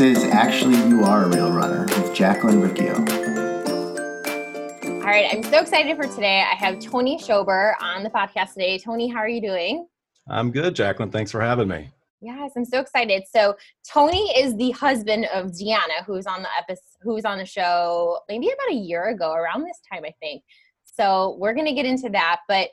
This is Actually You Are a Real Runner with Jacqueline Riccio. All right, I'm so excited for today. I have Tony Schober on the podcast today. Tony, how are you doing? I'm good, Jacqueline. Thanks for having me. Yes, I'm so excited. So Tony is the husband of Deanna, who's on the episode, who's on the show maybe about a year ago, around this time, I think. So we're gonna get into that, but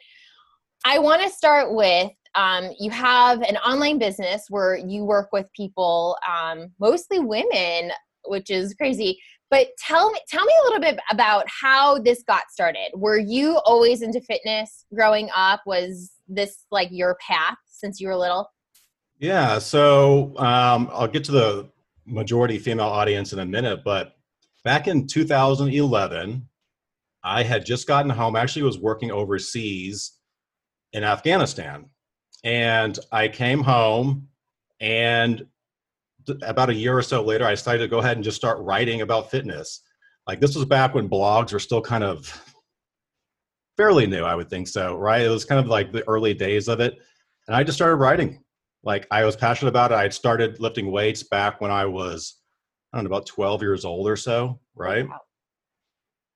I want to start with um, you have an online business where you work with people, um, mostly women, which is crazy. But tell me, tell me a little bit about how this got started. Were you always into fitness growing up? Was this like your path since you were little? Yeah. So um, I'll get to the majority female audience in a minute, but back in 2011, I had just gotten home. I Actually, was working overseas in Afghanistan, and I came home, and about a year or so later, I decided to go ahead and just start writing about fitness. Like this was back when blogs were still kind of fairly new, I would think so, right? It was kind of like the early days of it. And I just started writing. Like I was passionate about it. I had started lifting weights back when I was, I don't know, about 12 years old or so, right? Wow.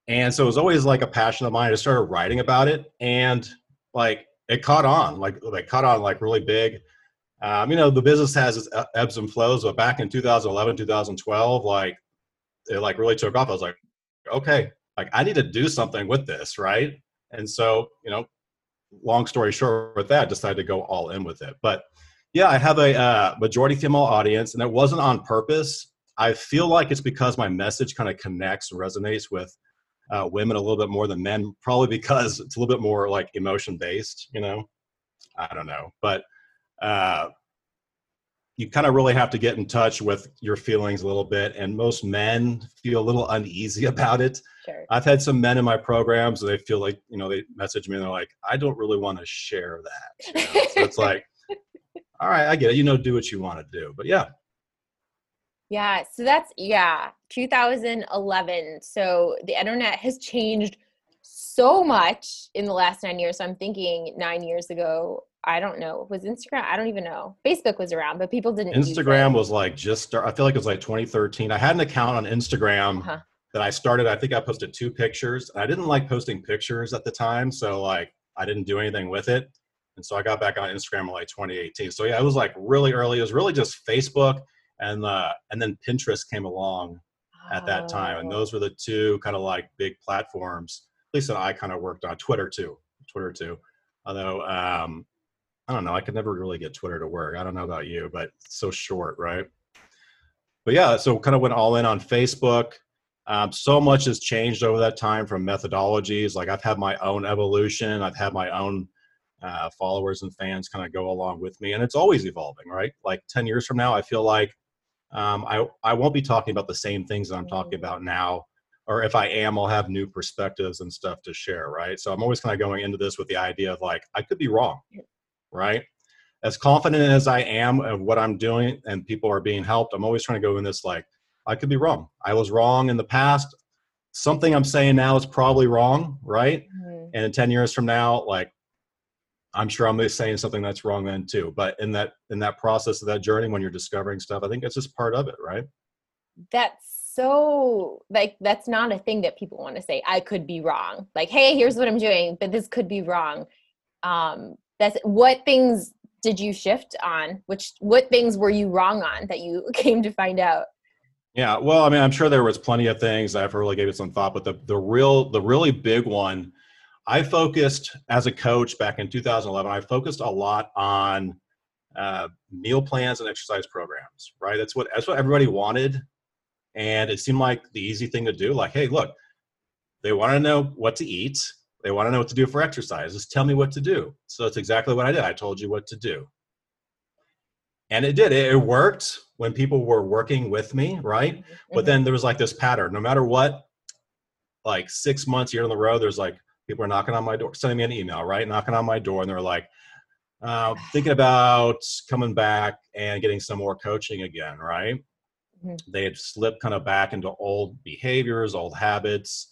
And so it was always like a passion of mine. I just started writing about it and like it caught on, like like caught on like really big. Um, you know, the business has its ebbs and flows, but back in 2011, 2012, like it like really took off. I was like, okay, like I need to do something with this, right? And so, you know, long story short, with that, decided to go all in with it. But yeah, I have a uh, majority female audience, and it wasn't on purpose. I feel like it's because my message kind of connects and resonates with uh, women a little bit more than men, probably because it's a little bit more like emotion based, you know? I don't know. But uh, you kind of really have to get in touch with your feelings a little bit. And most men feel a little uneasy about it. Sure. I've had some men in my programs, and they feel like, you know, they message me and they're like, I don't really want to share that. You know? so it's like, all right, I get it. You know, do what you want to do. But yeah, yeah, so that's yeah, 2011. So the internet has changed so much in the last 9 years. So I'm thinking 9 years ago, I don't know, was Instagram, I don't even know. Facebook was around, but people didn't Instagram was like just start, I feel like it was like 2013. I had an account on Instagram uh-huh. that I started, I think I posted two pictures. I didn't like posting pictures at the time, so like I didn't do anything with it. And so I got back on Instagram in like 2018. So yeah, it was like really early. It was really just Facebook and uh, and then Pinterest came along at that time, and those were the two kind of like big platforms. At least that I kind of worked on Twitter too. Twitter too. Although um, I don't know, I could never really get Twitter to work. I don't know about you, but it's so short, right? But yeah, so kind of went all in on Facebook. Um, so much has changed over that time from methodologies. Like I've had my own evolution. I've had my own uh, followers and fans kind of go along with me, and it's always evolving, right? Like ten years from now, I feel like um, I, I won't be talking about the same things that I'm talking mm. about now. Or if I am, I'll have new perspectives and stuff to share, right? So I'm always kind of going into this with the idea of like, I could be wrong, right? As confident as I am of what I'm doing and people are being helped, I'm always trying to go in this like, I could be wrong. I was wrong in the past. Something I'm saying now is probably wrong, right? Mm-hmm. And in 10 years from now, like I'm sure I'm saying something that's wrong then too. But in that in that process of that journey, when you're discovering stuff, I think it's just part of it, right? That's so like that's not a thing that people want to say. I could be wrong. Like, hey, here's what I'm doing, but this could be wrong. Um, that's what things did you shift on? Which what things were you wrong on that you came to find out? Yeah, well, I mean, I'm sure there was plenty of things I've really gave it some thought, but the the real the really big one I focused as a coach back in 2011. I focused a lot on uh, meal plans and exercise programs. Right, that's what that's what everybody wanted, and it seemed like the easy thing to do. Like, hey, look, they want to know what to eat. They want to know what to do for exercise. Just tell me what to do. So that's exactly what I did. I told you what to do. And it did. It worked when people were working with me, right? Mm-hmm. But then there was like this pattern. No matter what, like six months, year in the row, there's like, people are knocking on my door, sending me an email, right? Knocking on my door, and they're like, uh, thinking about coming back and getting some more coaching again, right? Mm-hmm. They had slipped kind of back into old behaviors, old habits.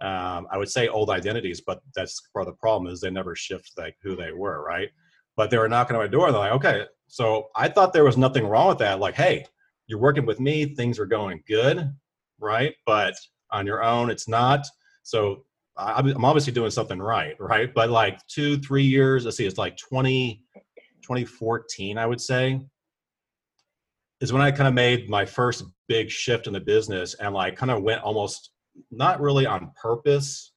Um, I would say old identities, but that's part of the problem is they never shift like who they were, right? But they were knocking on my door, and they're like, okay. So I thought there was nothing wrong with that. Like, hey, you're working with me, things are going good, right? But on your own, it's not. So I'm obviously doing something right, right? But like two, three years, let's see, it's like 20, 2014, I would say, is when I kind of made my first big shift in the business and like kind of went almost not really on purpose,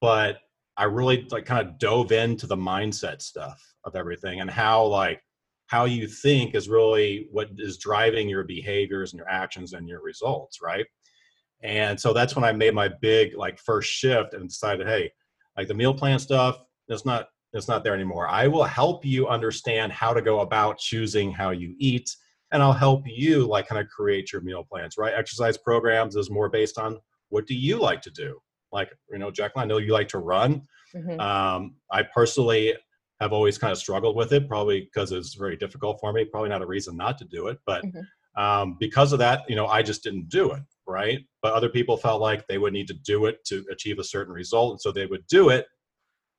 but I really like kind of dove into the mindset stuff of everything and how like how you think is really what is driving your behaviors and your actions and your results, right? And so that's when I made my big like first shift and decided, hey, like the meal plan stuff, it's not it's not there anymore. I will help you understand how to go about choosing how you eat and I'll help you like kind of create your meal plans, right? Exercise programs is more based on what do you like to do? Like, you know, Jacqueline, I know you like to run. Mm-hmm. Um, I personally have always kind of struggled with it, probably because it's very difficult for me. Probably not a reason not to do it, but mm-hmm. um, because of that, you know, I just didn't do it, right? But other people felt like they would need to do it to achieve a certain result, and so they would do it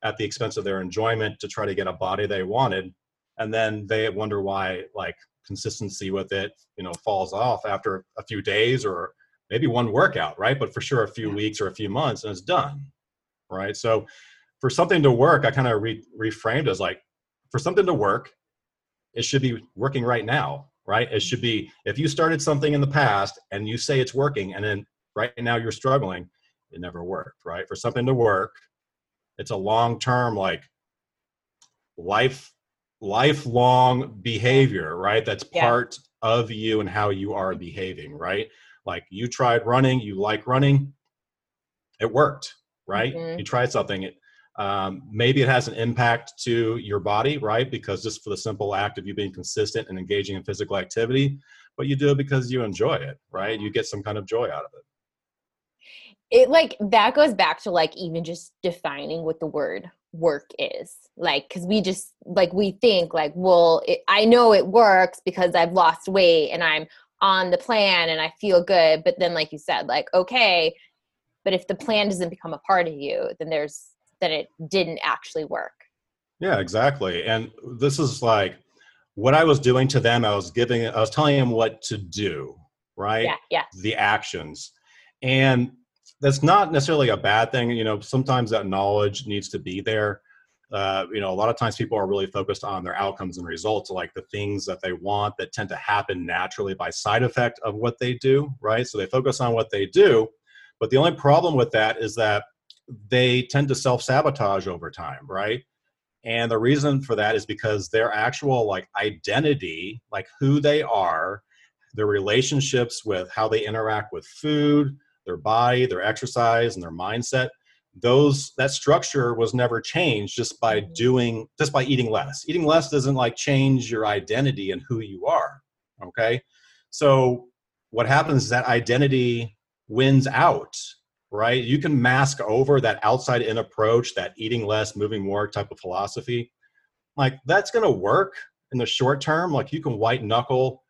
at the expense of their enjoyment to try to get a body they wanted, and then they wonder why, like, consistency with it, you know, falls off after a few days or maybe one workout, right? But for sure, a few weeks or a few months, and it's done, right? So for something to work, I kind of re- reframed as like, for something to work, it should be working right now, right? It should be if you started something in the past and you say it's working, and then right now you're struggling, it never worked, right? For something to work, it's a long term like life lifelong behavior right that's yeah. part of you and how you are behaving right like you tried running you like running it worked right mm-hmm. you tried something it, um, maybe it has an impact to your body right? Because just for the simple act of you being consistent and engaging in physical activity but you do it because you enjoy it right? You get some kind of joy out of it. It like that goes back to like even just defining what the word work is like because we just like we think like well it, i know it works because i've lost weight and i'm on the plan and i feel good but then like you said like okay but if the plan doesn't become a part of you then there's then it didn't actually work. Yeah exactly. And this is like what i was doing to them i was giving i was telling them what to do right? Yeah yeah. The actions. And that's not necessarily a bad thing you know sometimes that knowledge needs to be there. Uh, you know a lot of times people are really focused on their outcomes and results like the things that they want that tend to happen naturally by side effect of what they do right? So they focus on what they do but the only problem with that is that they tend to self-sabotage over time right? And the reason for that is because their actual like identity like who they are their relationships with how they interact with food their body their exercise and their mindset those that structure was never changed just by mm-hmm. doing just by eating less. Eating less doesn't like change your identity and who you are okay? So what happens is that identity wins out right you can mask over that outside in approach that eating less moving more type of philosophy like that's going to work in the short term like you can white knuckle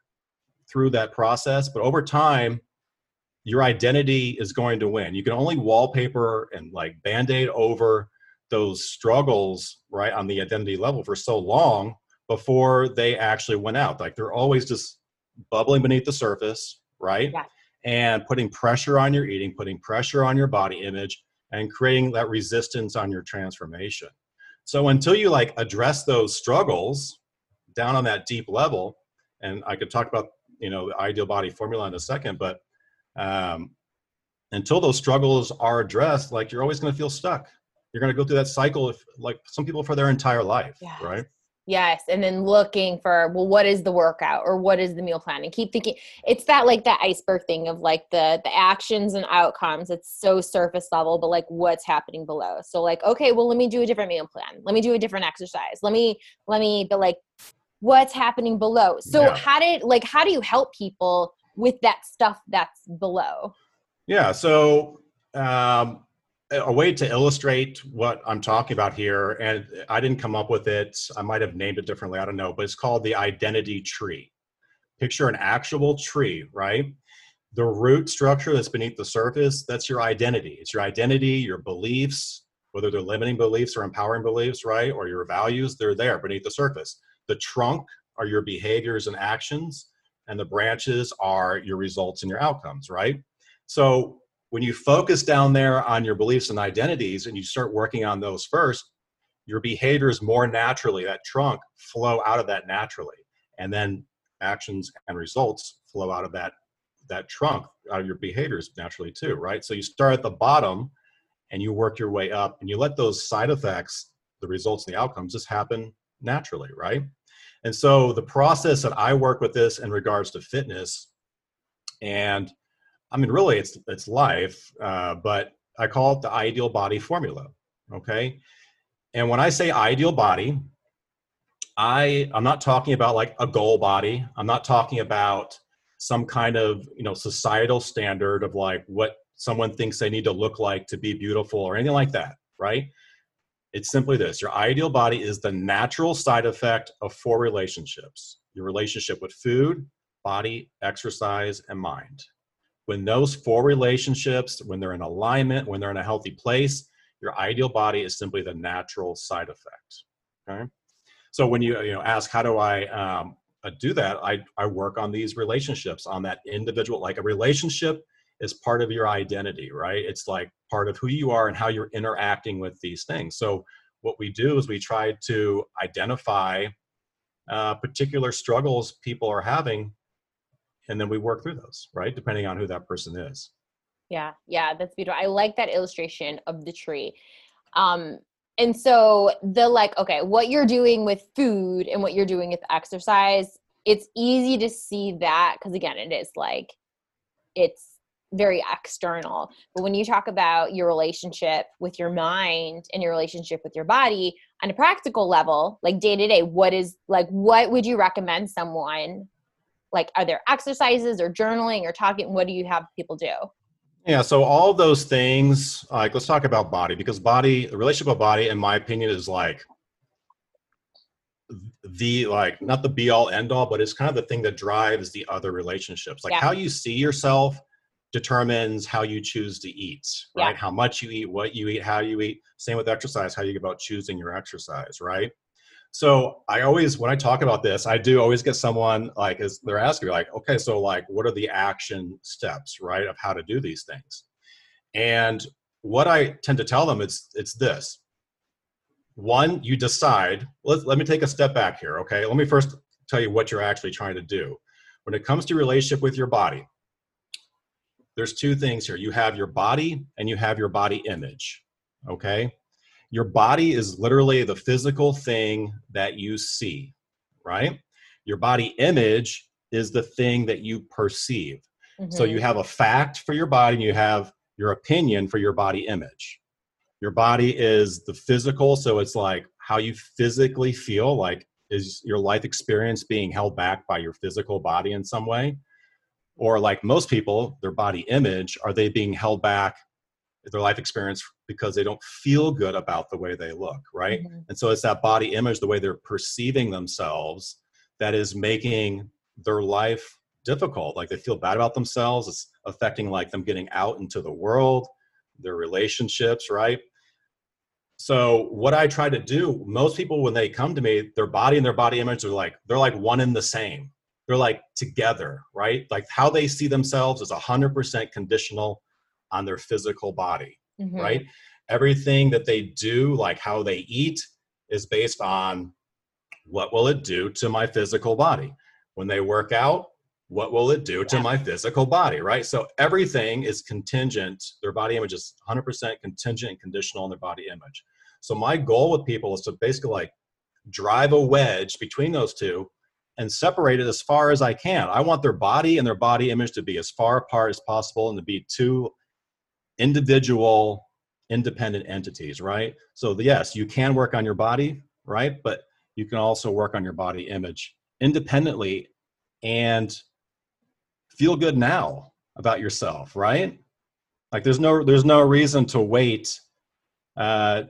through that process but over time your identity is going to win. You can only wallpaper and like band-aid over those struggles, right, on the identity level for so long before they actually went out. Like they're always just bubbling beneath the surface, right? Yeah. And putting pressure on your eating, putting pressure on your body image, and creating that resistance on your transformation. So until you like address those struggles down on that deep level, and I could talk about you know the ideal body formula in a second, but um, until those struggles are addressed, like you're always going to feel stuck. You're going to go through that cycle, if, like some people for their entire life, yes. right? Yes, and then looking for well, what is the workout or what is the meal plan, and keep thinking it's that like that iceberg thing of like the the actions and outcomes. It's so surface level, but like what's happening below. So like, okay, well, let me do a different meal plan. Let me do a different exercise. Let me let me, but like, what's happening below? So yeah. how did like how do you help people with that stuff that's below. Yeah. So, um, a way to illustrate what I'm talking about here, and I didn't come up with it, I might have named it differently, I don't know, but it's called the identity tree. Picture an actual tree, right? The root structure that's beneath the surface, that's your identity. It's your identity, your beliefs, whether they're limiting beliefs or empowering beliefs, right? Or your values, they're there beneath the surface. The trunk are your behaviors and actions and the branches are your results and your outcomes, right? So when you focus down there on your beliefs and identities and you start working on those first, your behaviors more naturally, that trunk flow out of that naturally. And then actions and results flow out of that that trunk out of your behaviors naturally too, right? So you start at the bottom and you work your way up and you let those side effects, the results, and the outcomes just happen naturally, right? And so the process that I work with this in regards to fitness, and I mean, really, it's it's life, uh, but I call it the ideal body formula. Okay, and when I say ideal body, I I'm not talking about like a goal body. I'm not talking about some kind of you know societal standard of like what someone thinks they need to look like to be beautiful or anything like that, right? It's simply this your ideal body is the natural side effect of four relationships your relationship with food, body, exercise, and mind. When those four relationships, when they're in alignment, when they're in a healthy place, your ideal body is simply the natural side effect. Okay. So when you you know ask how do I um, uh, do that, I I work on these relationships on that individual like a relationship is part of your identity, right? It's like part of who you are and how you're interacting with these things. So what we do is we try to identify uh, particular struggles people are having, and then we work through those, right? Depending on who that person is. Yeah, yeah, that's beautiful. I like that illustration of the tree. Um, and so the like, okay, what you're doing with food and what you're doing with exercise, it's easy to see that because again, it is like it's very external. But when you talk about your relationship with your mind and your relationship with your body on a practical level, like day to day, what is like what would you recommend someone like are there exercises or journaling or talking what do you have people do? Yeah, so all those things, like let's talk about body because body, the relationship of body, in my opinion, is like the like not the be all end all, but it's kind of the thing that drives the other relationships. Like yeah. how you see yourself determines how you choose to eat, right? Yeah. How much you eat, what you eat, how you eat. Same with exercise, how you go about choosing your exercise, right? So I always, when I talk about this, I do always get someone like, as they're asking me, like, okay, so like, what are the action steps, right, of how to do these things? And what I tend to tell them is, it's this. One, you decide. Let, let me take a step back here, okay? Let me first tell you what you're actually trying to do. When it comes to relationship with your body, there's two things here you have your body and you have your body image okay your body is literally the physical thing that you see right your body image is the thing that you perceive mm-hmm. so you mm-hmm. have a fact for your body and you have your opinion for your body image your body is the physical so it's like how you physically feel like is your life experience being held back by your physical body in some way or like most people their body image are they being held back their life experience because they don't feel good about the way they look right? Mm-hmm. and so it's that body image the way they're perceiving themselves that is making their life difficult. Like they feel bad about themselves. It's affecting like them getting out into the world their relationships right? So what i try to do most people when they come to me their body and their body image are like they're like one in the same. They're like together, right? Like how they see themselves is 100% conditional on their physical body, mm-hmm. right? Everything that they do, like how they eat, is based on what will it do to my physical body? When they work out, what will it do to my physical body, right? So everything is contingent, their body image is 100% contingent and conditional on their body image. So my goal with people is to basically like drive a wedge between those two and separate it as far as I can. I want their body and their body image to be as far apart as possible and to be two individual, independent entities, right? So, the, yes, you can work on your body, right? But you can also work on your body image independently and feel good now about yourself, right? Like there's no there's no reason to wait uh,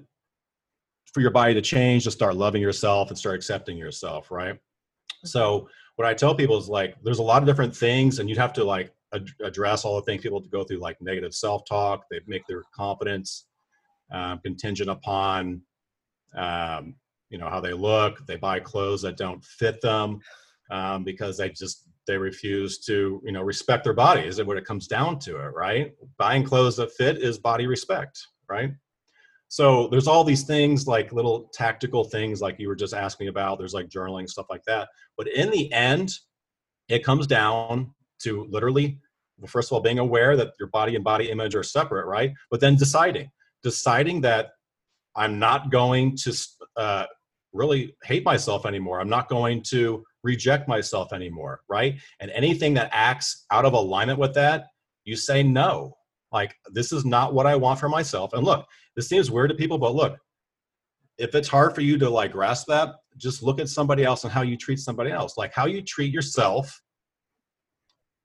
for your body to change to start loving yourself and start accepting yourself, right? So what I tell people is like, there's a lot of different things, and you'd have to like ad- address all the things people to go through, like negative self-talk. They make their confidence um, contingent upon, um, you know, how they look. They buy clothes that don't fit them um, because they just they refuse to you know respect their bodies and when it comes down to it right buying clothes that fit is body respect right so there's all these things like little tactical things like you were just asking about there's like journaling stuff like that but in the end it comes down to literally well, first of all being aware that your body and body image are separate right but then deciding deciding that i'm not going to uh, really hate myself anymore i'm not going to reject myself anymore, right? And anything that acts out of alignment with that, you say no. Like, this is not what I want for myself. And look, this seems weird to people, but look, if it's hard for you to like grasp that, just look at somebody else and how you treat somebody else. Like, how you treat yourself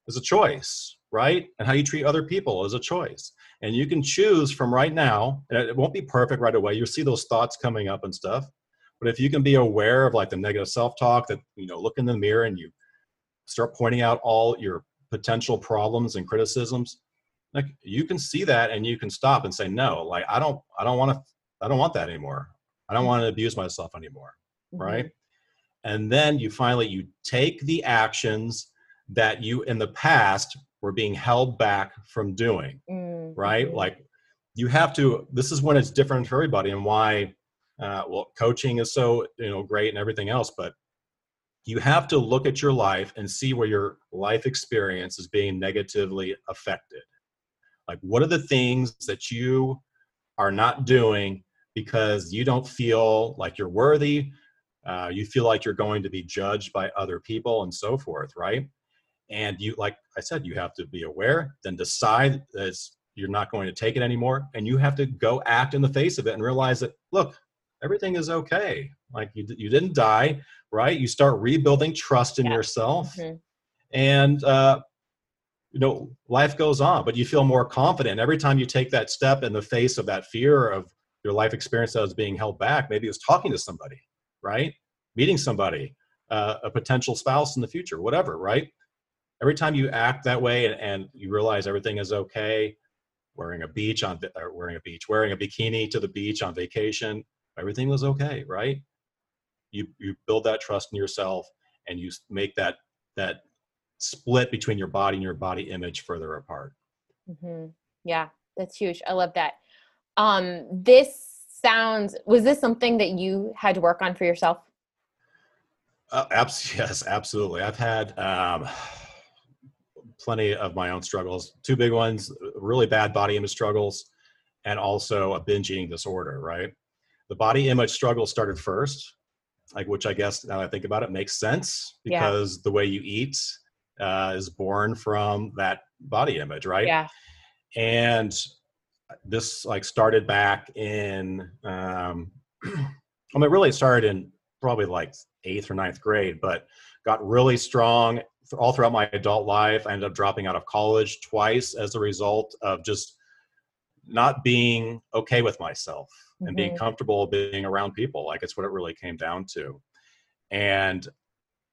is a choice, right? And how you treat other people is a choice. And you can choose from right now, and it won't be perfect right away. You'll see those thoughts coming up and stuff but if you can be aware of like the negative self-talk that, you know, look in the mirror and you start pointing out all your potential problems and criticisms, like you can see that and you can stop and say, no, like I don't, I don't want to, I don't want that anymore. I don't want to abuse myself anymore. Mm-hmm. Right. And then you finally, you take the actions that you in the past were being held back from doing. Mm-hmm. Right. Like you have to, this is when it's different for everybody and why uh, well coaching is so you know great and everything else but you have to look at your life and see where your life experience is being negatively affected like what are the things that you are not doing because you don't feel like you're worthy uh, you feel like you're going to be judged by other people and so forth right and you like i said you have to be aware then decide that you're not going to take it anymore and you have to go act in the face of it and realize that look everything is okay. Like you, you didn't die, right? You start rebuilding trust in yeah. yourself, mm-hmm. and uh, you know life goes on. But you feel more confident every time you take that step in the face of that fear of your life experience that was being held back. Maybe it's talking to somebody, right? Meeting somebody, uh, a potential spouse in the future, whatever, right? Every time you act that way and, and you realize everything is okay, wearing a beach on wearing a beach, wearing a bikini to the beach on vacation, everything was okay, right? You you build that trust in yourself and you make that that split between your body and your body image further apart. Mm-hmm. Yeah, that's huge. I love that. Um, this sounds was this something that you had to work on for yourself? Uh, abs- yes, absolutely. I've had um, plenty of my own struggles. Two big ones: really bad body image struggles, and also a binge eating disorder. Right the body image struggle started first like which i guess now i think about it makes sense because yeah. the way you eat uh, is born from that body image right yeah and this like started back in um I mean, really started in probably like eighth or ninth grade, but got really strong all throughout my adult life. I ended up dropping out of college twice as a result of just not being okay with myself and mm-hmm. being comfortable being around people. Like it's what it really came down to. And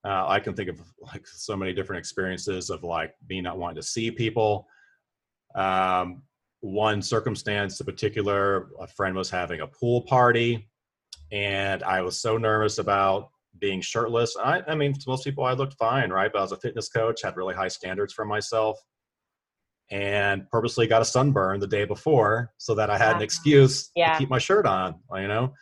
uh, I can think of like so many different experiences of like me not wanting to see people. Um, one circumstance in particular, a friend was having a pool party, and I was so nervous about being shirtless. I, I mean, to most people, I looked fine, right? But I was a fitness coach, had really high standards for myself and purposely got a sunburn the day before so that I had an excuse yeah. to keep my shirt on, you know.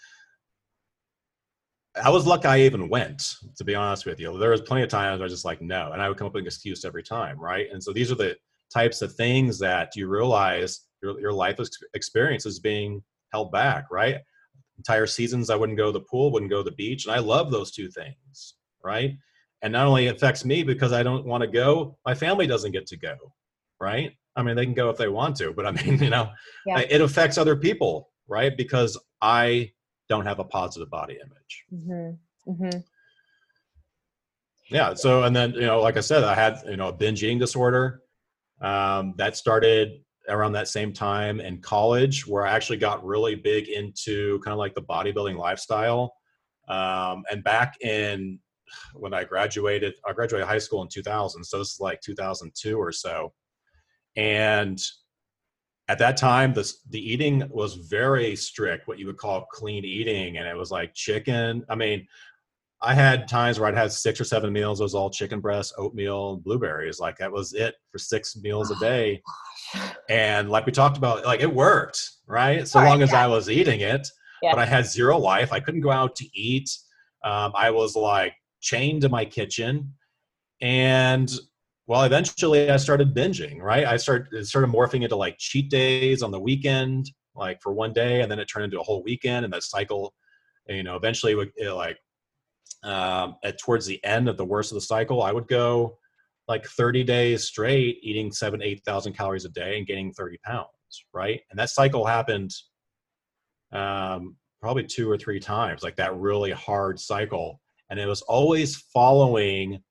I was lucky I even went, to be honest with you. There was plenty of times I was just like, no, and I would come up with an excuse every time, right? And so these are the types of things that you realize your, your life experience is being held back, right? Entire seasons I wouldn't go to the pool, wouldn't go to the beach, and I love those two things, right? And not only affects me because I don't want to go, my family doesn't get to go, right? I mean, they can go if they want to, but I mean, you know, yeah. it affects other people, right? Because I don't have a positive body image. Mm-hmm. Mm-hmm. Yeah. So, and then, you know, like I said, I had, you know, a binge eating disorder um, that started around that same time in college where I actually got really big into kind of like the bodybuilding lifestyle. Um, and back in when I graduated, I graduated high school in 2000. So this is like 2002 or so and at that time the, the eating was very strict what you would call clean eating and it was like chicken i mean I had times where I'd had six or seven meals. It was all chicken breast, oatmeal, blueberries. Like that was it for six meals a day. And like we talked about, like it worked, right? So Right, long as yeah. I was eating it. Yeah. But I had zero life. I couldn't go out to eat. Um, I was like chained to my kitchen. And well, eventually I started binging, right? I started started morphing into like cheat days on the weekend, like for one day, and then it turned into a whole weekend, and that cycle, you know, eventually would it like um, at towards the end of the worst of the cycle, I would go like 30 days straight eating seven, eight thousand calories a day and gaining 30 pounds, right? And that cycle happened um, probably two or three times, like that really hard cycle, and it was always following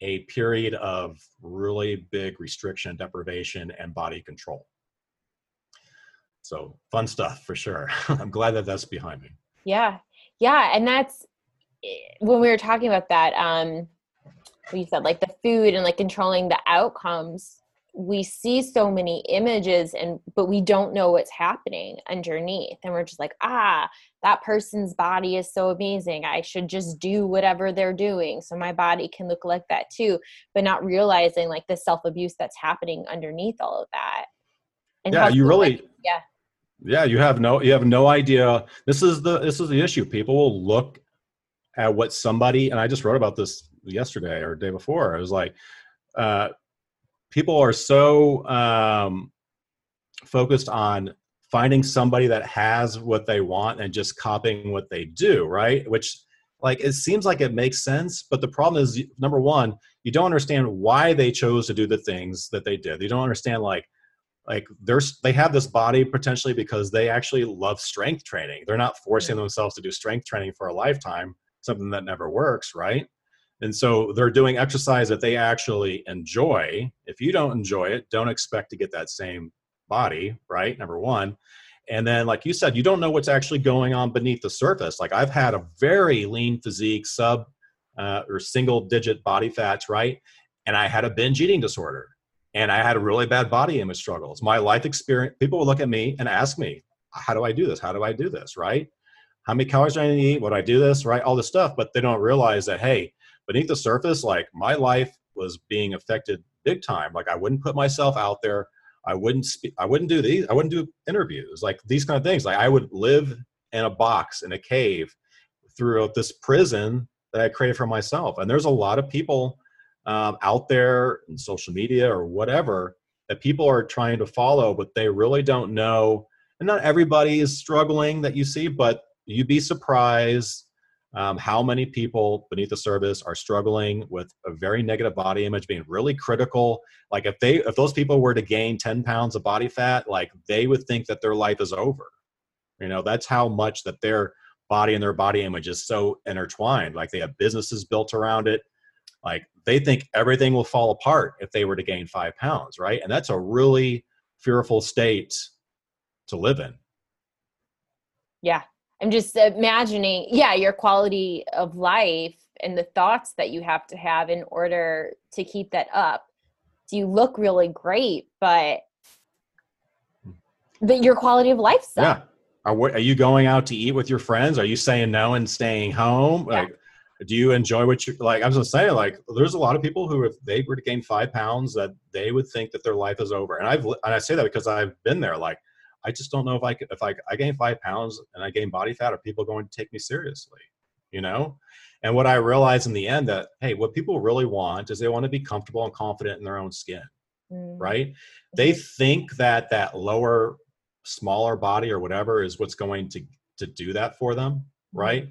a period of really big restriction, deprivation, and body control. So fun stuff for sure. I'm glad that that's behind me. Yeah. Yeah. And that's when we were talking about that, um, you said, like the food and like controlling the outcomes, we see so many images and but we don't know what's happening underneath. And we're just like, ah, that person's body is so amazing. I should just do whatever they're doing so my body can look like that too. But not realizing like the self-abuse that's happening underneath all of that. And Yeah, you really like, yeah. yeah you have no you have no idea this is the this is the issue people will look at what somebody and i just wrote about this yesterday or day before i was like uh people are so um focused on finding somebody that has what they want and just copying what they do right? Which like it seems like it makes sense but the problem is number one you don't understand why they chose to do the things that they did. You don't understand like like there's they have this body potentially because they actually love strength training. They're not forcing themselves to do strength training for a lifetime something that never works right and so they're doing exercise that they actually enjoy if you don't enjoy it don't expect to get that same body right number one and then like you said you don't know what's actually going on beneath the surface like i've had a very lean physique sub uh, or single digit body fats right and i had a binge eating disorder and I had a really bad body image struggles. My life experience, people would look at me and ask me, how do I do this? How do I do this? Right? How many calories do I need to eat? Would I do this? Right? All this stuff. But they don't realize that, hey, beneath the surface, like my life was being affected big time. Like I wouldn't put myself out there. I wouldn't speak, I wouldn't do these, I wouldn't do interviews, like these kind of things. Like I would live in a box in a cave throughout this prison that I created for myself. And there's a lot of people um, out there in social media or whatever that people are trying to follow, but they really don't know. And not everybody is struggling that you see, but you'd be surprised um, how many people beneath the surface are struggling with a very negative body image, being really critical. Like if they, if those people were to gain 10 pounds of body fat, like they would think that their life is over. You know, that's how much that their body and their body image is so intertwined. Like they have businesses built around it like they think everything will fall apart if they were to gain five pounds right and that's a really fearful state to live in Yeah. I'm just imagining, yeah, your quality of life and the thoughts that you have to have in order to keep that up. So you look really great, but hmm. but your quality of life sucks. yeah are, are you going out to eat with your friends are you saying no and staying home Yeah. like do you enjoy what you like i was gonna say like there's a lot of people who if they were to gain five pounds that they would think that their life is over and i've and i say that because i've been there like i just don't know if i could if i, I gain five pounds and i gain body fat are people going to take me seriously you know? And what i realized in the end that hey what people really want is they want to be comfortable and confident in their own skin Mm. right? They think that that lower smaller body or whatever is what's going to to do that for them right?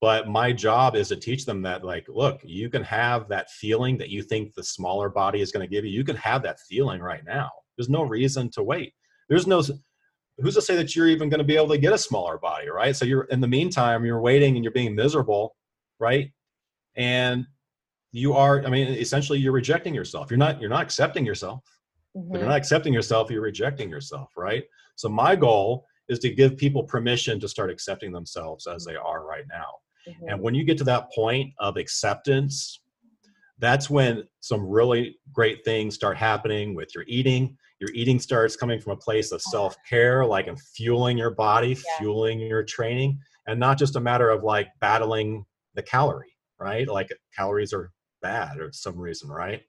But my job is to teach them that like look you can have that feeling that you think the smaller body is going to give you. You can have that feeling right now. There's no reason to wait. There's no who's to say that you're even going to be able to get a smaller body right? So you're in the meantime you're waiting and you're being miserable right? And you are i mean essentially you're rejecting yourself. You're not you're not accepting yourself. If Mhm. you're not accepting yourself you're rejecting yourself right? So my goal is to give people permission to start accepting themselves as they are right now. Mhm. and when you get to that point of acceptance that's when some really great things start happening with your eating your eating starts coming from a place of self-care like and fueling your body Yeah. fueling your training and not just a matter of like battling the calorie, right? Like calories are bad or some reason, right?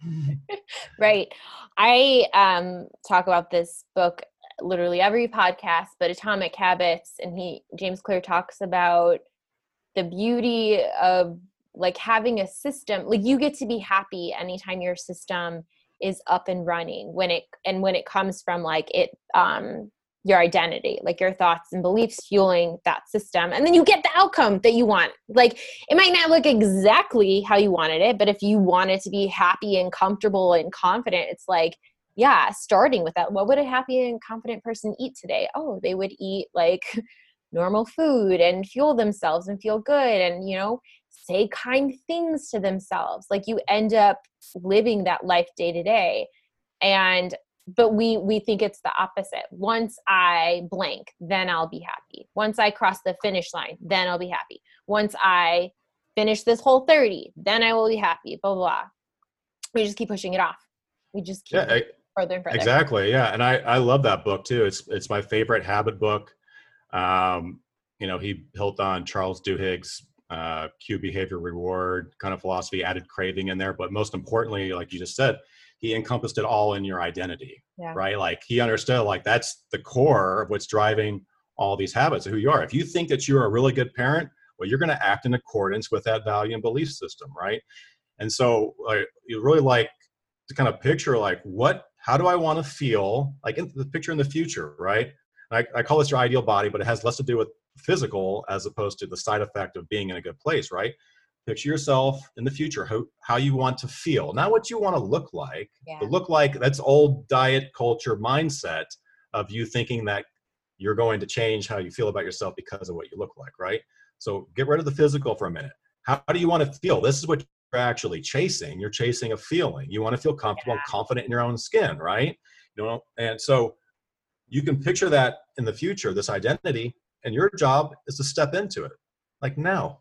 right. I um, talk about this book literally every podcast, but Atomic Habits, and he James Clear talks about the beauty of like having a system. Like you get to be happy anytime your system is up and running when it and when it comes from like it um your identity, like your thoughts and beliefs fueling that system. And then you get the outcome that you want. Like it might not look exactly how you wanted it, but if you want it to be happy and comfortable and confident, it's like, yeah, starting with that. What would a happy and confident person eat today? Oh, they would eat like normal food and fuel themselves and feel good and, you know, say kind things to themselves. Like you end up living that life day to day. And but we we think it's the opposite. Once i blank then i'll be happy. Once i cross the finish line then i'll be happy. Once i finish this whole 30 then i will be happy blah blah, blah. we just keep pushing it off. We just keep yeah, further and further. Exactly yeah and i i love that book too. It's it's my favorite habit book. Um you know he built on charles duhigg's uh, cue behavior reward kind of philosophy added craving in there. But most importantly like you just said he encompassed it all in your identity yeah. right? Like he understood like that's the core of what's driving all these habits of who you are. If you think that you're a really good parent well you're going to act in accordance with that value and belief system right? And so like you really like to kind of picture like what how do i want to feel like in the picture in the future right? I, I call this your ideal body but it has less to do with physical as opposed to the side effect of being in a good place right? Picture yourself in the future how, how you want to feel not what you want to look like yeah. but look like that's old diet culture mindset of you thinking that you're going to change how you feel about yourself because of what you look like right? So get rid of the physical for a minute. How, how do you want to feel? This is what you're actually chasing. You're chasing a feeling. You want to feel comfortable yeah. and confident in your own skin right? You know and so you can picture that in the future this identity and your job is to step into it. Like now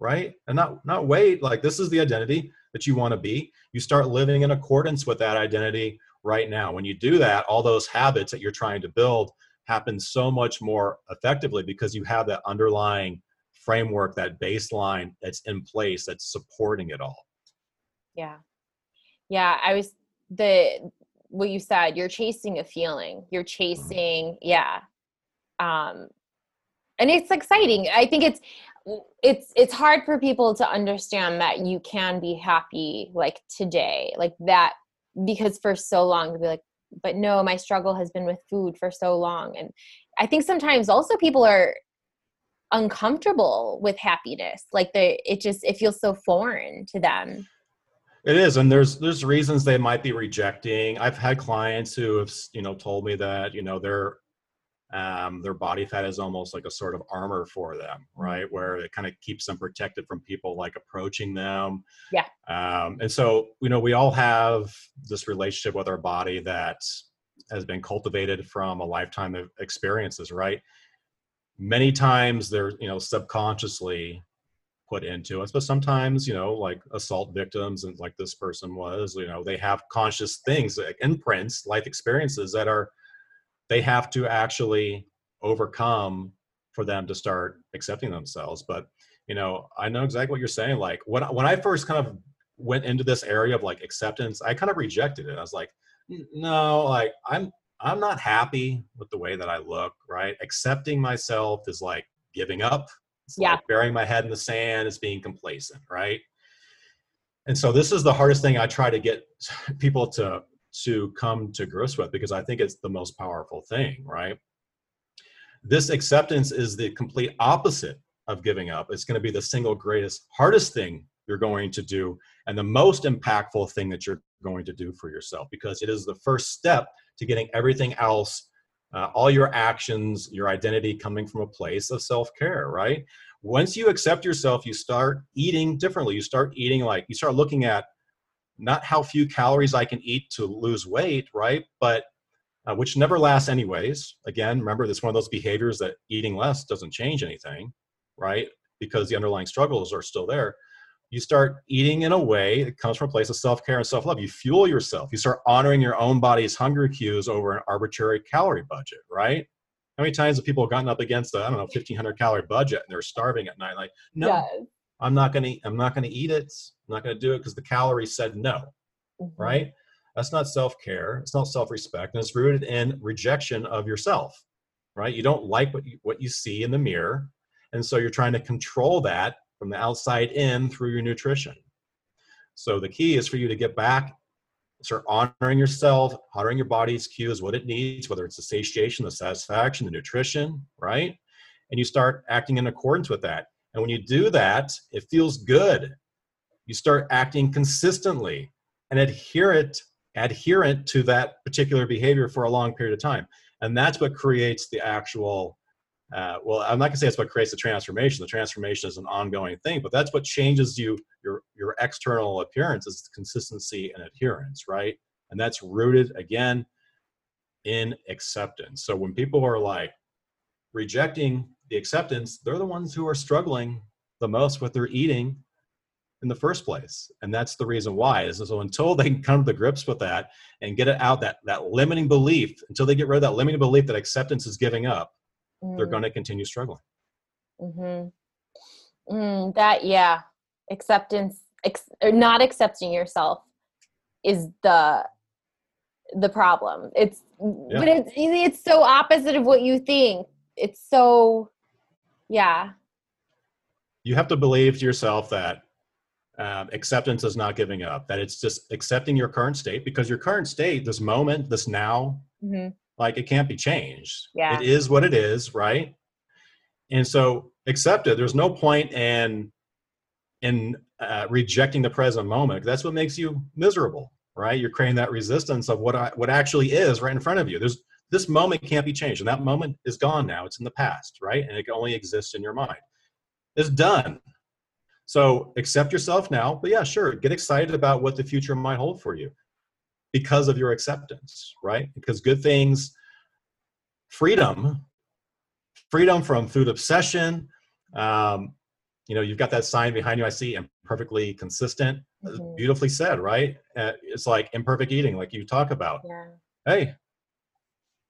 right? And not not wait like this is the identity that you want to be. You start living in accordance with that identity right now. When you do that all those habits that you're trying to build happen so much more effectively because you have that underlying framework that baseline that's in place that's supporting it all. Yeah. Yeah i was the what you said you're chasing a feeling. You're mm-hmm. chasing yeah um and it's exciting. I think it's it's it's hard for people to understand that you can be happy like today like that because for so long to be like but no my struggle has been with food for so long. And i think sometimes also people are uncomfortable with happiness like they it just it feels so foreign to them. It is and there's there's reasons they might be rejecting. I've had clients who have you know told me that you know they're um, their body fat is almost like a sort of armor for them, mm-hmm. right? Where it kind of keeps them protected from people like approaching them. Yeah. Um, and so, you know, we all have this relationship with our body that has been cultivated from a lifetime of experiences, right? Many times they're, you know, subconsciously put into us, but sometimes, you know, like assault victims and like this person was, you know, they have conscious things, like imprints, life experiences that are they have to actually overcome for them to start accepting themselves. But you know i know exactly what you're saying. Like when, when i first kind of went into this area of like acceptance i kind of rejected it. I was like no like i'm i'm not happy with the way that i look right? Accepting myself is like giving up. It's yeah. like burying my head in the sand. Is being complacent right? And so this is the hardest thing i try to get people to to come to grips with because I think it's the most powerful thing, right? This acceptance is the complete opposite of giving up. It's going to be the single greatest, hardest thing you're going to do and the most impactful thing that you're going to do for yourself because it is the first step to getting everything else uh, all your actions your identity coming from a place of self-care right once you accept yourself you start eating differently you start eating like you start looking at not how few calories I can eat to lose weight, right? But uh, which never lasts anyways. Again, remember, this one of those behaviors that eating less doesn't change anything, right? Because the underlying struggles are still there. You start eating in a way that comes from a place of self care and self love. You fuel yourself. You start honoring your own body's hunger cues over an arbitrary calorie budget, right? How many times have people gotten up against a I don't know fifteen hundred calorie budget and they're starving at night? Like, no, Yes. I'm not gonna I'm not gonna eat it. I'm not gonna do it because the calories said no. Mhm. Right? That's not self care. It's not self respect, and it's rooted in rejection of yourself. Right? You don't like what you what you see in the mirror, and so you're trying to control that from the outside in through your nutrition. So the key is for you to get back, start honoring yourself, honoring your body's cues, what it needs, whether it's the satiation, the satisfaction, the nutrition, right? And you start acting in accordance with that. And when you do that, it feels good. You start acting consistently and adherent, adherent to that particular behavior for a long period of time. And that's what creates the actual uh, well, I'm not gonna say it's what creates the transformation. The transformation is an ongoing thing, but that's what changes you your your external appearance is consistency and adherence, right? And that's rooted again in acceptance. So when people are like rejecting the acceptance, they're the ones who are struggling the most with their eating in the first place. And that's the reason why. Is so until they come to grips with that and get it out that that limiting belief, until they get rid of that limiting belief that acceptance is giving up, they're Mm. going to continue struggling. Mhm. Mm, that yeah, acceptance, ex- or not accepting yourself is the the problem. It's but it's it's so opposite of what you think. It's so yeah. You have to believe to yourself that um, acceptance is not giving up, that it's just accepting your current state because your current state, this moment, this now, hmm like it can't be changed. Yeah. It is what it is, right? And so accept it. There's no point in in uh, rejecting the present moment. That's what makes you miserable, right? You're creating that resistance of what I, what actually is right in front of you. There's this moment can't be changed, and that moment is gone now. It's in the past, right? And it only exists in your mind. It's done. So accept yourself now, but yeah, sure, get excited about what the future might hold for you because of your acceptance, right? Because good things, freedom, freedom from food obsession. Um, you know, you've got that sign behind you. I see imperfectly consistent. Mhm. Beautifully said, right? Uh, it's like imperfect eating, like you talk about. Yeah. Hey,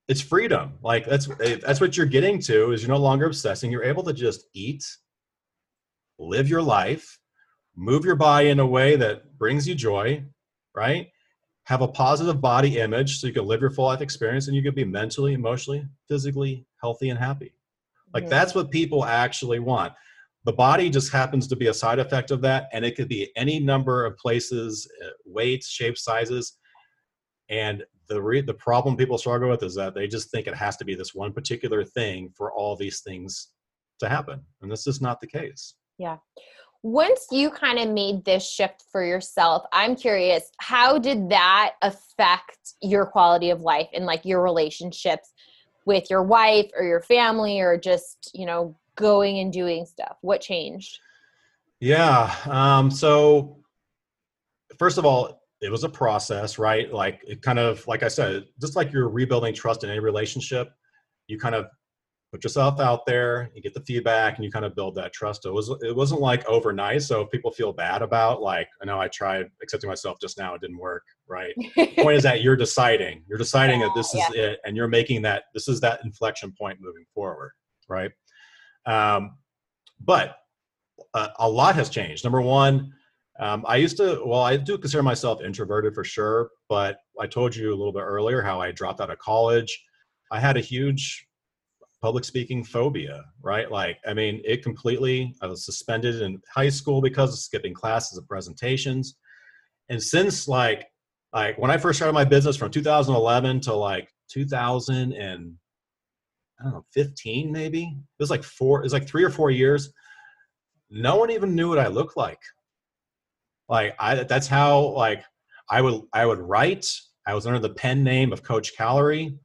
it's freedom. Like that's that's what you're getting to. Is you're no longer obsessing. You're able to just eat, live your life, move your body in a way that brings you joy, right? Have a positive body image so you can live your full life experience and you can be mentally, emotionally, physically healthy and happy. Like Mhm. that's what people actually want. The body just happens to be a side effect of that, and it could be any number of places, uh, weights, shapes, sizes. And the re- the problem people struggle with is that they just think it has to be this one particular thing for all these things to happen, and this is not the case. Yeah. Once you kind of made this shift for yourself, I'm curious, how did that affect your quality of life and like your relationships with your wife or your family or just, you know, going and doing stuff? What changed? Yeah. Um, so, first of all, it was a process, right? Like it kind of, like I said, just like you're rebuilding trust in any relationship, you kind of put yourself out there, you get the feedback, and you kind of build that trust. It was, it wasn't like overnight. So if people feel bad about, like, I know I tried accepting myself just now, it didn't work, right? The point is that you're deciding, you're deciding that this is Yeah. it, and you're making that this is that inflection point moving forward, right? Um, but uh, a lot has changed. Number one, um, I used to, well, I do consider myself introverted for sure, but I told you a little bit earlier how I dropped out of college. I had a huge public speaking phobia, right? Like, I mean, it completely, I was suspended in high school because of skipping classes and presentations. And since like, like when I first started my business from 2011 to like 2000 and I don't know, 15 maybe. It was like four, it was like three or four years. No one even knew what I looked like. Like I that's how like I would I would write. I was under the pen name of Coach Calorie.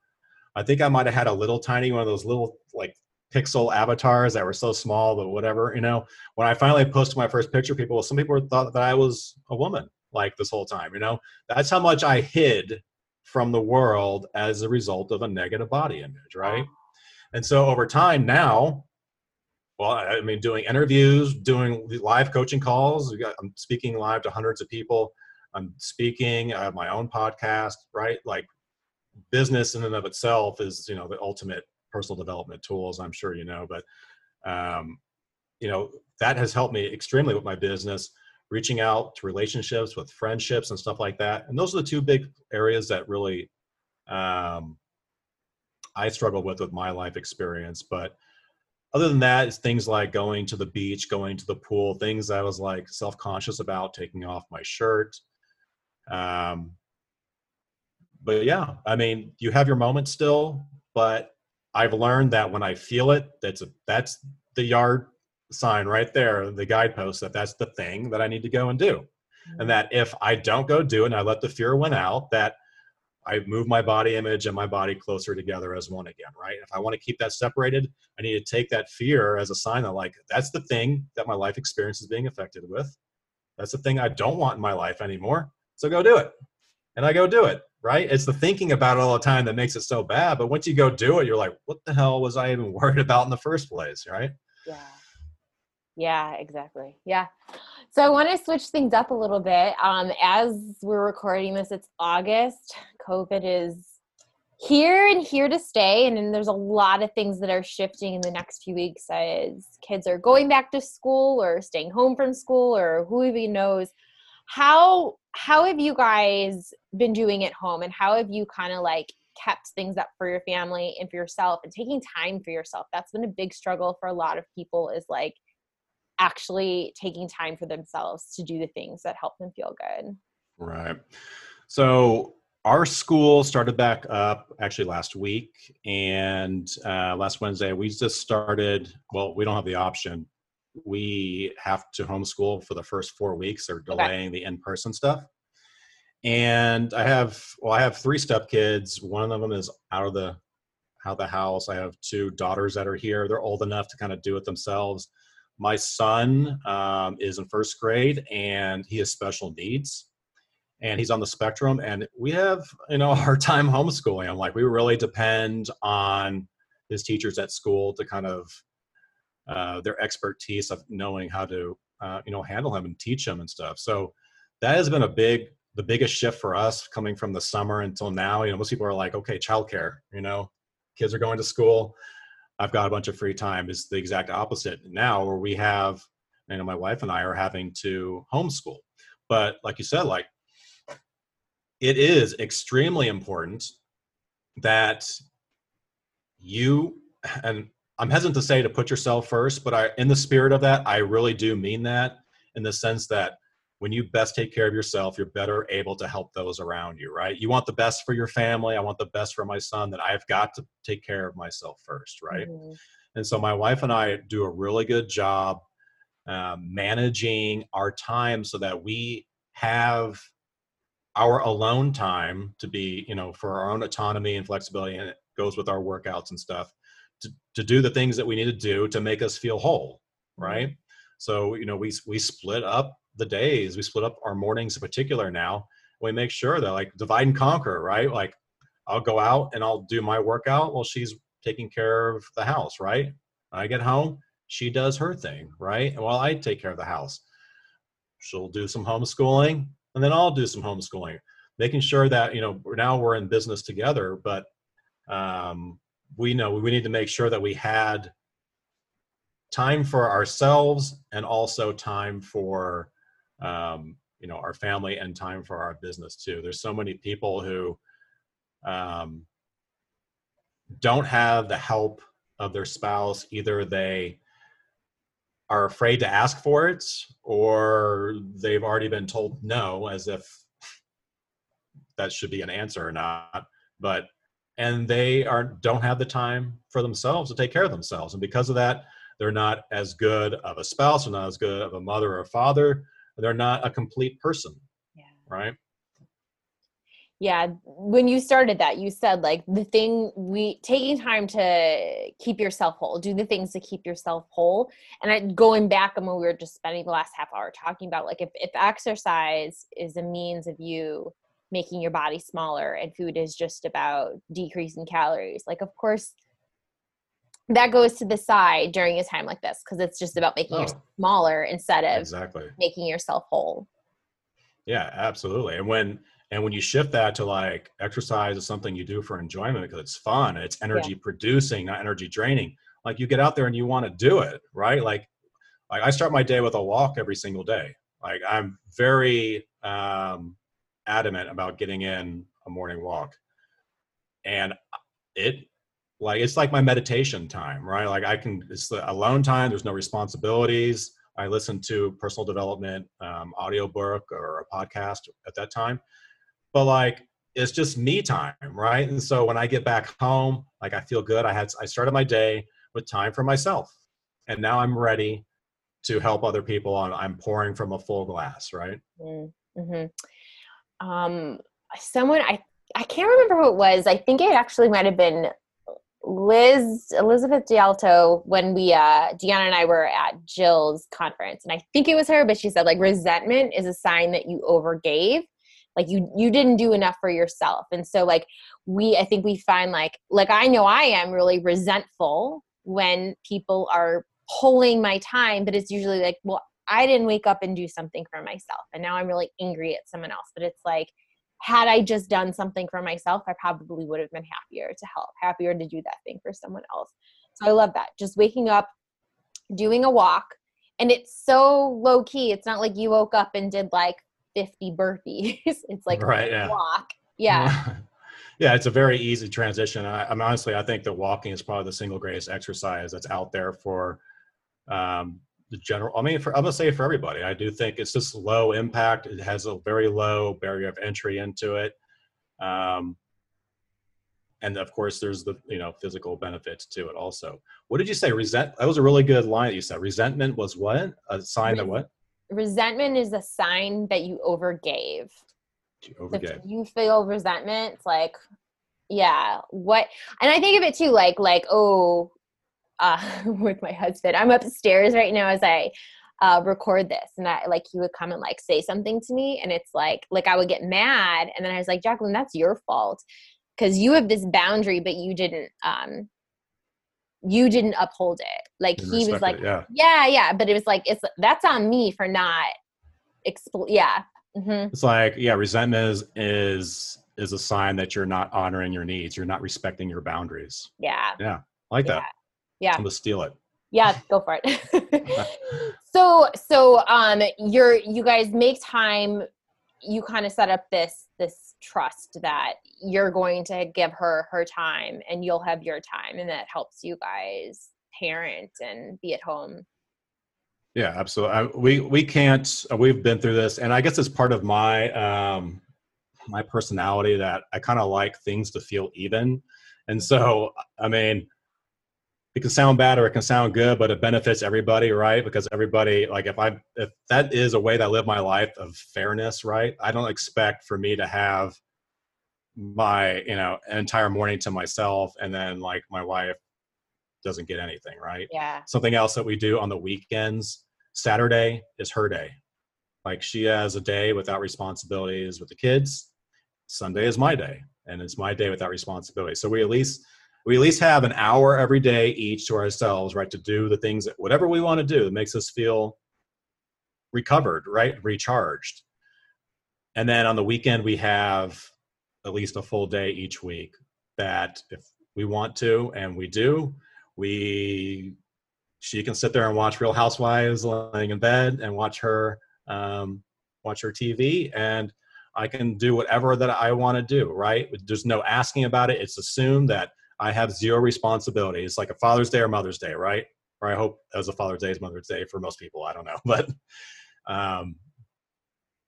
I think I might have had a little tiny one of those little like pixel avatars that were so small, but whatever, you know. When I finally posted my first picture, people some people thought that I was a woman like this whole time, you know. That's how much I hid from the world as a result of a negative body image, right? And so over time now, well, I mean, doing interviews, doing live coaching calls. I'm speaking live to hundreds of people. I'm speaking. I have my own podcast, right? Like business in and of itself is, you know, the ultimate personal development tools. I'm sure you know, but um, you know that has helped me extremely with my business reaching out to relationships with friendships and stuff like that and those are the two big areas that really um, i struggled with with my life experience but other than that it's things like going to the beach going to the pool things that i was like self-conscious about taking off my shirt um, but yeah i mean you have your moments still but i've learned that when i feel it that's a, that's the yard sign right there, the guidepost that that's the thing that I need to go and do. Mm-hmm. And that if I don't go do it and I let the fear win out, that I move my body image and my body closer together as one again, right? If I want to keep that separated, I need to take that fear as a sign that, like, that's the thing that my life experience is being affected with. That's the thing I don't want in my life anymore. So go do it. And I go do it, right? It's the thinking about it all the time that makes it so bad. But once you go do it, you're like, what the hell was I even worried about in the first place, right? Yeah. Yeah, exactly. Yeah. So I want to switch things up a little bit. Um, as we're recording this, it's August. COVID is here and here to stay. And then there's a lot of things that are shifting in the next few weeks as kids are going back to school or staying home from school or who even knows. How how have you guys been doing at home and how have you kind of like kept things up for your family and for yourself and taking time for yourself? That's been a big struggle for a lot of people is like actually taking time for themselves to do the things that help them feel good. Right. So our school started back up actually last week and uh, last wednesday we just started well we don't have the option. We have to homeschool for the first four weeks. They're delaying okay. the in-person stuff. And i have well i have three step kids one of them is out of the out of the house. I have two daughters that are here. They're old enough to kind of do it themselves my son um, is in first grade and he has special needs and he's on the spectrum and we have you know a hard time homeschooling. I'm like we really depend on his teachers at school to kind of uh, their expertise of knowing how to uh, you know handle him and teach him and stuff. So that has been a big the biggest shift for us coming from the summer until now. You know most people are like okay childcare you know? Kids are going to school I've got a bunch of free time is the exact opposite now where we have, you know, my wife and I are having to homeschool. But like you said, like it is extremely important that you and I'm hesitant to say to put yourself first, but I in the spirit of that, I really do mean that in the sense that when you best take care of yourself, you're better able to help those around you, right? You want the best for your family. I want the best for my son, that I've got to take care of myself first, right? Mm-hmm. And so my wife and I do a really good job um, managing our time so that we have our alone time to be, you know, for our own autonomy and flexibility, and it goes with our workouts and stuff to, to do the things that we need to do to make us feel whole, mm-hmm. right? So, you know, we, we split up the days we split up our mornings in particular now. We make sure that like divide and conquer right? Like i'll go out and i'll do my workout while she's taking care of the house right? I get home she does her thing right? And while i take care of the house she'll do some homeschooling and then i'll do some homeschooling making sure that you know now we're in business together but um, we know we need to make sure that we had time for ourselves and also time for um, you know our family and time for our business too. There's so many people who um, don't have the help of their spouse. Either they are afraid to ask for it or they've already been told no as if that should be an answer or not. But and they are don't have the time for themselves to take care of themselves. And because of that they're not as good of a spouse or not as good of a mother or a father they're not a complete person yeah. right yeah when you started that you said like the thing we taking time to keep yourself whole do the things to keep yourself whole and I, going back and when we were just spending the last half hour talking about like if, if exercise is a means of you making your body smaller and food is just about decreasing calories like of course that goes to the side during a time like this because it's just about making oh, yourself smaller instead of exactly making yourself whole. Yeah, absolutely. And when And when you shift that to like exercise is something you do for enjoyment because it's fun, it's energy producing, not energy draining. Like you get out there and you want to do it, right? Like, like I start my day with a walk every single day. Like I'm very um, adamant about getting in a morning walk, and it like it's like my meditation time, right? Like I can it's alone time. There's no responsibilities. I listen to personal development um, audiobook or a podcast at that time but like it's just me time right and so when i get back home like i feel good i had i started my day with time for myself and now i'm ready to help other people and i'm pouring from a full glass right mm-hmm. um someone i i can't remember who it was i think it actually might have been liz elizabeth dialto when we uh deanna and i were at jill's conference and i think it was her but she said like resentment is a sign that you overgave. Like you you didn't do enough for yourself. And so like we i think we find like like i know i am really resentful when people are pulling my time but it's usually like well i didn't wake up and do something for myself and now i'm really angry at someone else. But it's like had i just done something for myself i probably would have been happier to help happier to do that thing for someone else so i love that just waking up doing a walk and it's so low key it's not like you woke up and did like 50 burpees. it's like right, yeah. walk. Yeah. yeah, it's a very easy transition. I, mean, honestly, I think that walking is probably the single greatest exercise that's out there for um, the general. I mean, for I'm gonna say for everybody. I do think it's just low impact. It has a very low barrier of entry into it. Um, and of course there's the you know physical benefits to it also what did you say resent that was a really good line that you said resentment was what a sign that what resentment is a sign that you overgave. You overgave. You feel resentment, it's like, yeah, what? And I think of it too, like, like, oh, uh, with my husband, I'm upstairs right now as I uh, record this, and I like he would come and like say something to me, and it's like, like I would get mad, and then I was like, Jacqueline, that's your fault because you have this boundary, but you didn't um you didn't uphold it. Like Didn't he was like, it, yeah. yeah, yeah, but it was like it's that's on me for not expl- yeah. Mm-hmm. It's like yeah, resentment is is is a sign that you're not honoring your needs. You're not respecting your boundaries. Yeah. Yeah, I like yeah. that. Yeah. I'm gonna steal it. Yeah, go for it. so so um you're you guys make time you kind of set up this this trust that you're going to give her her time and you'll have your time and that helps you guys parent and be at home yeah absolutely I, we we can't uh, we've been through this and i guess it's part of my um my personality that i kind of like things to feel even and so i mean it can sound bad or it can sound good, but it benefits everybody, right? Because everybody, like, if I, if that is a way that I live my life of fairness, right? I don't expect for me to have my, you know, an entire morning to myself and then like my wife doesn't get anything, right? Yeah. Something else that we do on the weekends, Saturday is her day. Like she has a day without responsibilities with the kids. Sunday is my day, and it's my day without responsibility. So we at least we at least have an hour every day each to ourselves, right, to do the things that whatever we want to do that makes us feel recovered, right, recharged. And then on the weekend, we have at least a full day each week that if we want to and we do, we she can sit there and watch Real Housewives lying in bed and watch her um, watch her TV and I can do whatever that I want to do, right? There's no asking about it. It's assumed that I have zero responsibility. It's like a Father's Day or Mother's Day, right? Or I hope as a Father's Day is Mother's Day for most people. I don't know, but um,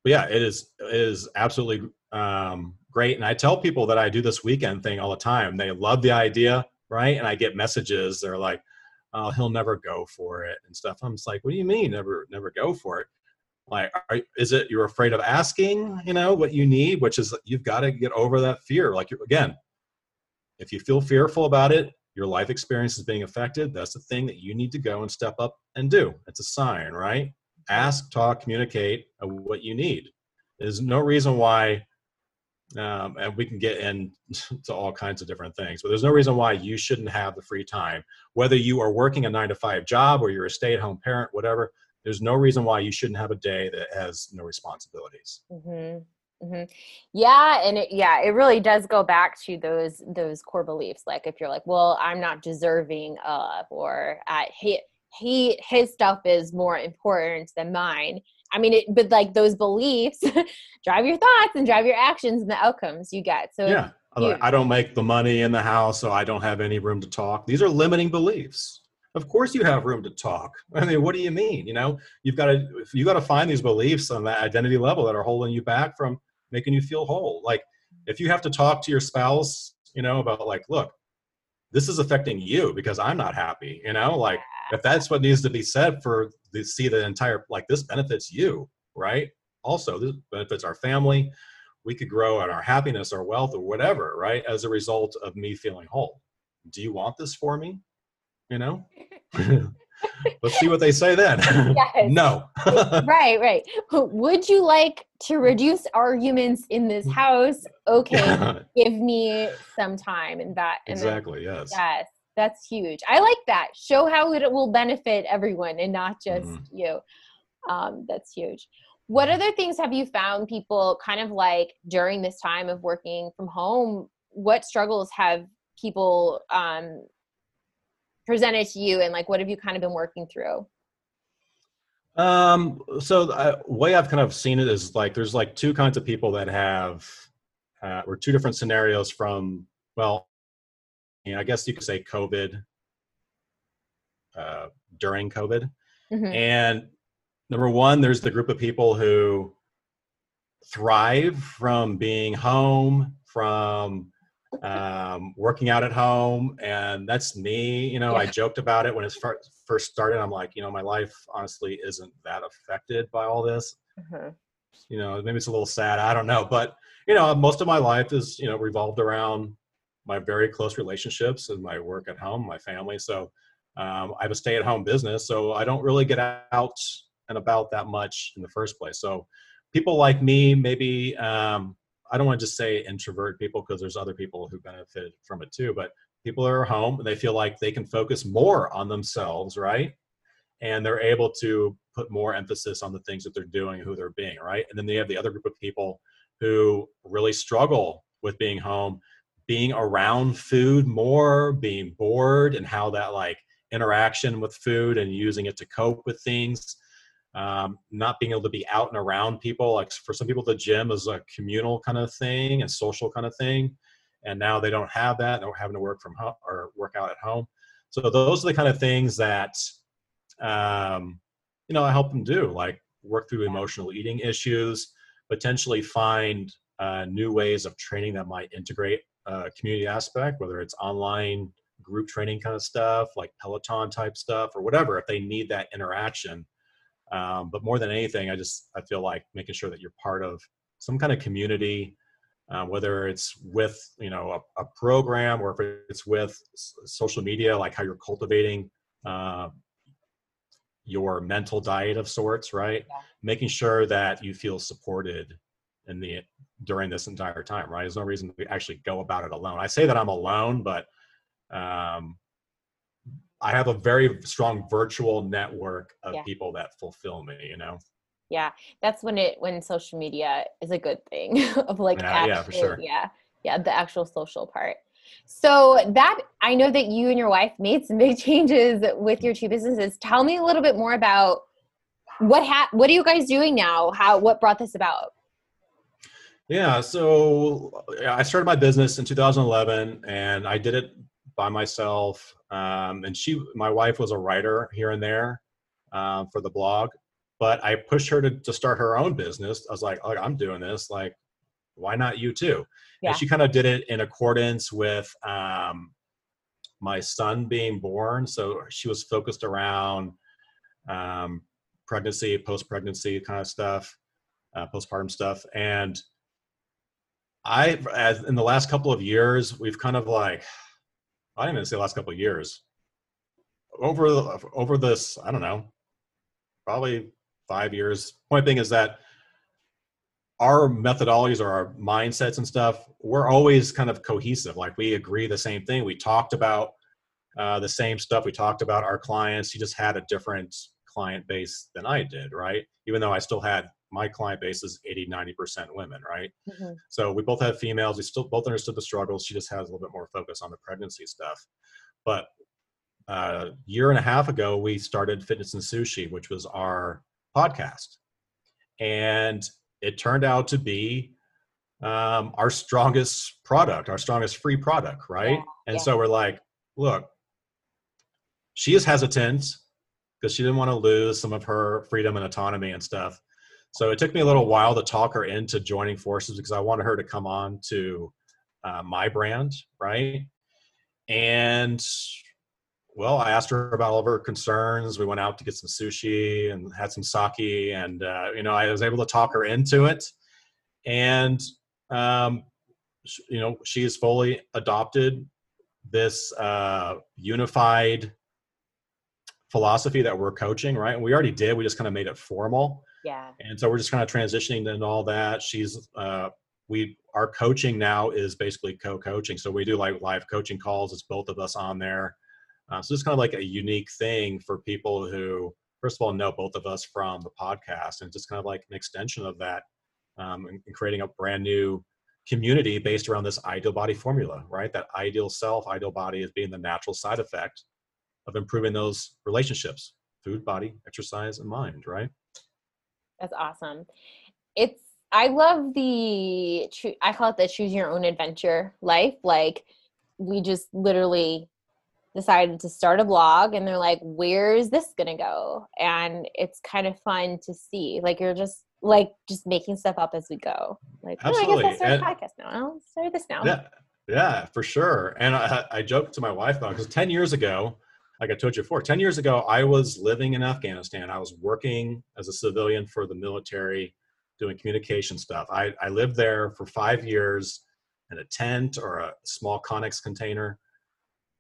but yeah, it is it is absolutely um, great. And I tell people that I do this weekend thing all the time. They love the idea, right? And I get messages. They're like, "Oh, he'll never go for it" and stuff. I'm just like, "What do you mean, never never go for it?" Like, are, is it you're afraid of asking? You know what you need, which is you've got to get over that fear. Like again, if you feel fearful about it, your life experience is being affected. That's the thing that you need to go and step up and do. It's a sign, right? Ask, talk, communicate what you need. There's no reason why, um, and we can get into all kinds of different things, but there's no reason why you shouldn't have the free time. Whether you are working a nine to five job or you're a stay at home parent, whatever, there's no reason why you shouldn't have a day that has no responsibilities. Mm-hmm. Hmm Yeah, and it, yeah, it really does go back to those those core beliefs. Like if you're like, well, I'm not deserving of, or uh, he he his stuff is more important than mine. I mean, it, but like those beliefs drive your thoughts and drive your actions and the outcomes you get. So yeah. I don't make the money in the house, so I don't have any room to talk. These are limiting beliefs. Of course, you have room to talk. I mean, what do you mean? You know, you've got to you got to find these beliefs on that identity level that are holding you back from making you feel whole. Like if you have to talk to your spouse, you know, about like, look, this is affecting you because I'm not happy. You know, like if that's what needs to be said for the see the entire like this benefits you, right? Also, this benefits our family. We could grow in our happiness, our wealth, or whatever, right? As a result of me feeling whole. Do you want this for me? You know? Let's see what they say then. Yes. no. right, right. Would you like to reduce arguments in this house? Okay, give me some time and that and then- exactly. Yes. yes, that's huge. I like that. Show how it will benefit everyone and not just Mhm. you. Um, that's huge. What other things have you found people kind of like during this time of working from home? What struggles have people um, presented to you, and like what have you kind of been working through? Um, so the way I've kind of seen it is like there's like two kinds of people that have, uh, or two different scenarios from, well, you know, I guess you could say COVID, uh, during COVID. Mhm. And number one, there's the group of people who thrive from being home, from um, working out at home, and that's me. You know, I joked about it when it fir- first started. I'm like, you know, my life honestly isn't that affected by all this. Mhm. You know, maybe it's a little sad. I don't know, but you know, most of my life is you know revolved around my very close relationships and my work at home, my family. So um, I have a stay-at-home business, so I don't really get out and about that much in the first place. So people like me, maybe um, I don't want to just say introvert people because there's other people who benefit from it too. But people are home and they feel like they can focus more on themselves, right? And they're able to put more emphasis on the things that they're doing, who they're being, right? And then they have the other group of people who really struggle with being home, being around food more, being bored, and how that like interaction with food and using it to cope with things um, not being able to be out and around people. Like for some people, the gym is a communal kind of thing and social kind of thing, and now they don't have that. They're having to work from home or work out at home. So those are the kind of things that um, you know I help them do, like work through emotional eating issues, potentially find uh, new ways of training that might integrate uh, community aspect, whether it's online group training kind of stuff, like Peloton type stuff, or whatever. If they need that interaction um, but more than anything i just i feel like making sure that you're part of some kind of community uh, whether it's with you know a, a, program or if it's with social media like how you're cultivating uh, your mental diet of sorts right? Yeah. making sure that you feel supported in the during this entire time right? There's no reason to actually go about it alone. I say that i'm alone but um, I have a very strong virtual network of Yeah. people that fulfill me, you know? Yeah, that's when it when social media is a good thing of like Yeah, yeah, for sure. yeah yeah the actual social part. So that I know that you and your wife made some big changes with your two businesses. Tell me a little bit more about what ha- what are you guys doing now? How what brought this about? Yeah, so I started my business in 2011 and I did it by myself. Um, and she, my wife was a writer here and there um, for the blog, but I pushed her to, to start her own business. I was like, oh, I'm doing this. Like, why not you too? Yeah. And she kind of did it in accordance with um, my son being born. So she was focused around um, pregnancy, post pregnancy kind of stuff, uh, postpartum stuff. And I, as in the last couple of years, we've kind of like, I didn't even say last couple of years. Over over this, I don't know, probably five years. Point being is that our methodologies or our mindsets and stuff, we're always kind of cohesive. Like we agree the same thing. We talked about uh, the same stuff. We talked about our clients. He just had a different client base than I did, right? Even though I still had my client base is 80 90% women right Mhm. so we both have females we still both understood the struggles she just has a little bit more focus on the pregnancy stuff but a year and a half ago we started fitness and sushi which was our podcast and it turned out to be um, our strongest product our strongest free product right Yeah, and yeah. so we're like look she is hesitant because she didn't want to lose some of her freedom and autonomy and stuff. So it took me a little while to talk her into joining forces because I wanted her to come on to uh, my brand, right? And well, I asked her about all of her concerns. We went out to get some sushi and had some sake, and uh, you know, I was able to talk her into it. And um, you know, she has fully adopted this uh, unified philosophy that we're coaching, right? We already did. We just kind of made it formal, Yeah. and so we're just kind of transitioning and all that. She's uh, we our coaching now is basically co-coaching, so we do like live coaching calls. It's both of us on there, uh, so it's kind of like a unique thing for people who, first of all, know both of us from the podcast, and just kind of like an extension of that, um, and, and creating a brand new community based around this ideal body formula, right? That ideal self, ideal body is being the natural side effect of improving those relationships food body exercise and mind right That's awesome. It's I love the I call it the choose your own adventure life. Like we just literally decided to start a blog and they're like, where's this gonna go? And it's kind of fun to see. Like you're just like just making stuff up as we go. Like, oh, I Absolutely. guess I'll start And- a podcast now. I'll start this now. yeah yeah for sure and i, I joked to my wife about because 10 years ago like i told you before 10 years ago i was living in afghanistan. I was working as a civilian for the military doing communication stuff. I, I lived there for five years in a tent or a small Connex container.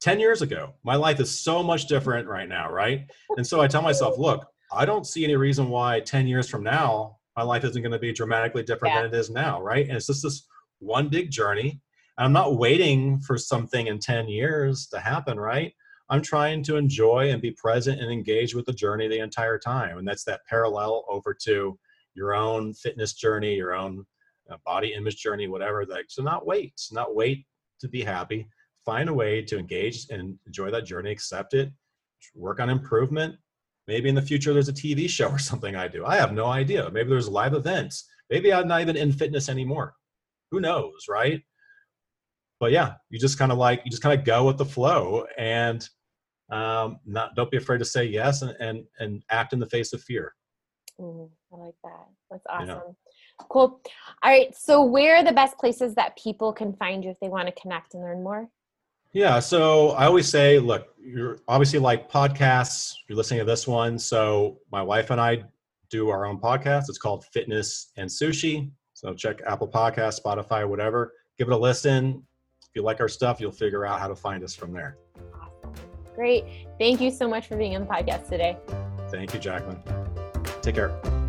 10 years ago my life is so much different right now right? And so i tell myself look i don't see any reason why 10 years from now my life isn't going to be dramatically different Yeah. than it is now right? And it's just this one big journey. And i'm not waiting for something in 10 years to happen right i'm trying to enjoy and be present and engage with the journey the entire time and that's that parallel over to your own fitness journey your own uh, body image journey whatever like so not wait not wait to be happy. Find a way to engage and enjoy that journey accept it work on improvement. Maybe in the future there's a tv show or something i do. I have no idea. Maybe there's live events. Maybe i'm not even in fitness anymore. Who knows right? But yeah you just kind of like you just kind of go with the flow and um not don't be afraid to say yes and and, and act in the face of fear Mm, I like that. That's Yeah. awesome. Cool. All right. So, where are the best places that people can find you if they want to connect and learn more? Yeah, so I always say, look, you're obviously like podcasts, you're listening to this one. So my wife and I do our own podcast. It's called Fitness and Sushi. So check Apple Podcast, Spotify, whatever. Give it a listen. If you like our stuff, you'll figure out how to find us from there. Great. Thank you so much for being on the podcast today. Thank you, Jacqueline. Take care.